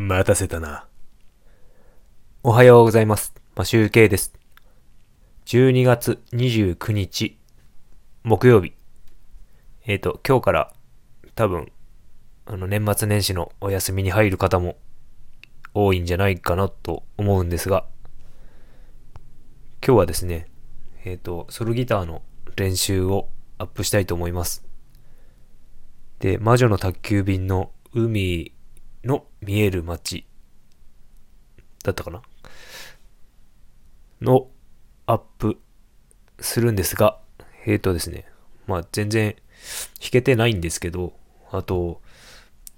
待たせたな。おはようございます。マシューケイです。12月29日、木曜日。えっ、と、今日から多分、あの、年末年始のお休みに入る方も多いんじゃないかなと思うんですが、今日はですね、えっ、と、ソロギターの練習をアップしたいと思います。で、魔女の宅急便の海の見える街だったかな？のアップするんですが、えーとですね、まあ全然弾けてないんですけど、あと、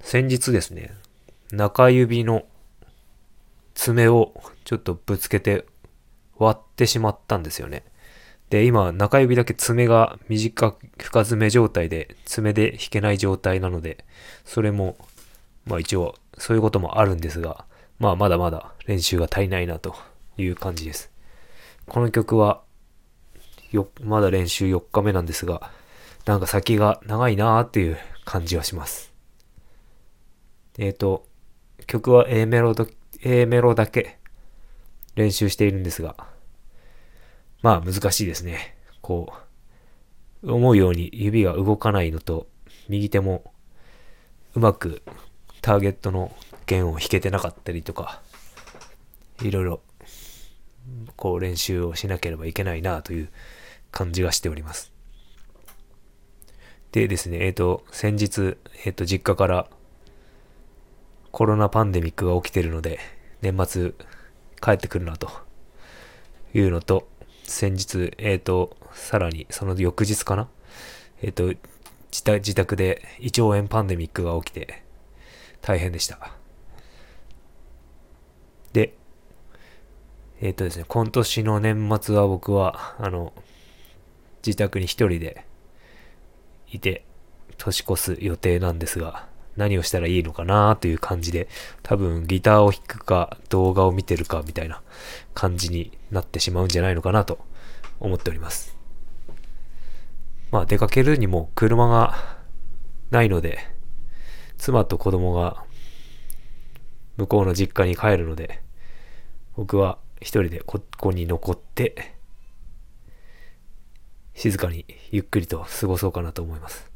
先日ですね、中指の爪をちょっとぶつけて割ってしまったんですよね。で、今、中指だけ爪が短く深爪状態で、爪で弾けない状態なので、それも、まあ一応、そういうこともあるんですが、まあまだまだ練習が足りないなという感じです。この曲は、よ、まだ練習4日目なんですが、なんか先が長いなーっていう感じはします。えっ、ー、と、曲は A メロだ A メロだけ練習しているんですが、まあ難しいですね。こう、思うように指が動かないのと、右手もうまくターゲットの弦を弾けてなかったりとか、いろいろ、こう練習をしなければいけないなという感じがしております。でですね、えっ、ー、と、先日、えっ、ー、と、実家からコロナパンデミックが起きてるので、年末帰ってくるなというのと、先日、えっ、ー、と、さらにその翌日かな？えっ、と自、自宅で胃腸炎パンデミックが起きて大変でした。で、えっ、ー、とですね、今年の年末は僕は、あの、自宅に一人でいて年越す予定なんですが、何をしたらいいのかなという感じで、多分ギターを弾くか動画を見てるかみたいな感じになってしまうんじゃないのかなと思っております。まあ出かけるにも車がないので、妻と子供が向こうの実家に帰るので、僕は一人でここに残って、静かにゆっくりと過ごそうかなと思います。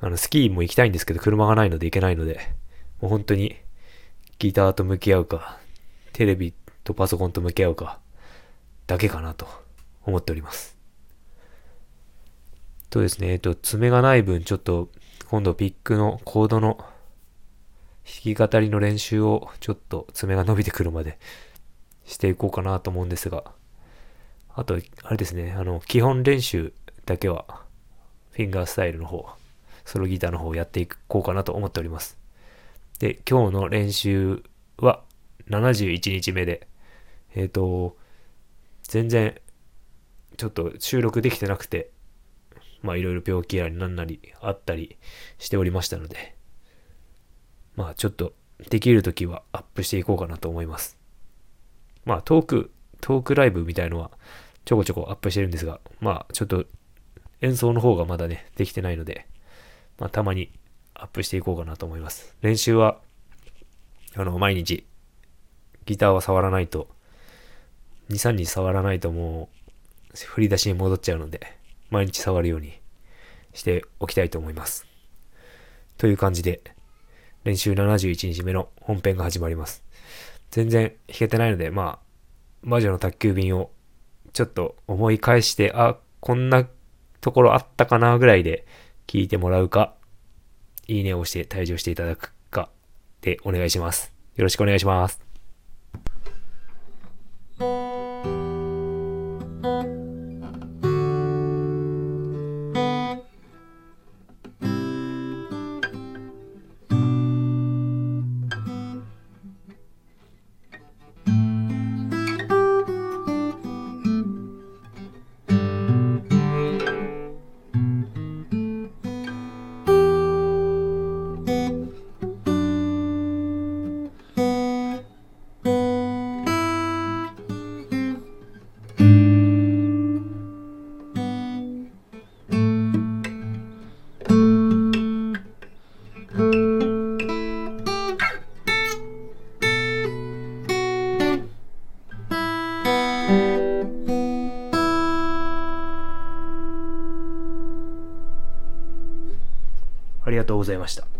あの、スキーも行きたいんですけど、車がないので行けないので、もう本当にギターと向き合うか、テレビとパソコンと向き合うか、だけかなと思っております。とですね、えっと、爪がない分、ちょっと、今度ピックのコードの弾き語りの練習をちょっと爪が伸びてくるまでしていこうかなと思うんですが、あと、あれですね、あの、基本練習だけは、フィンガースタイルの方、ソロギターの方をやっていこうかなと思っております。で、今日の練習は71日目で、えっ、ー、と、全然ちょっと収録できてなくて、まあいろいろ病気やなんなりあったりしておりましたので、まあちょっとできる時はアップしていこうかなと思います。まあトーク、トークライブみたいのはちょこちょこアップしてるんですが、まあちょっと演奏の方がまだね、できてないので、まあ、たまにアップしていこうかなと思います。練習は、あの、毎日、ギターは触らないと、2、3日触らないともう、振り出しに戻っちゃうので、毎日触るようにしておきたいと思います。という感じで、練習71日目の本編が始まります。全然弾けてないので、まあ、魔女の宅急便をちょっと思い返して、あ、こんなところあったかなぐらいで聞いてもらうか、いいねを押して退場していただくかでお願いします。よろしくお願いします。ありがとうございました。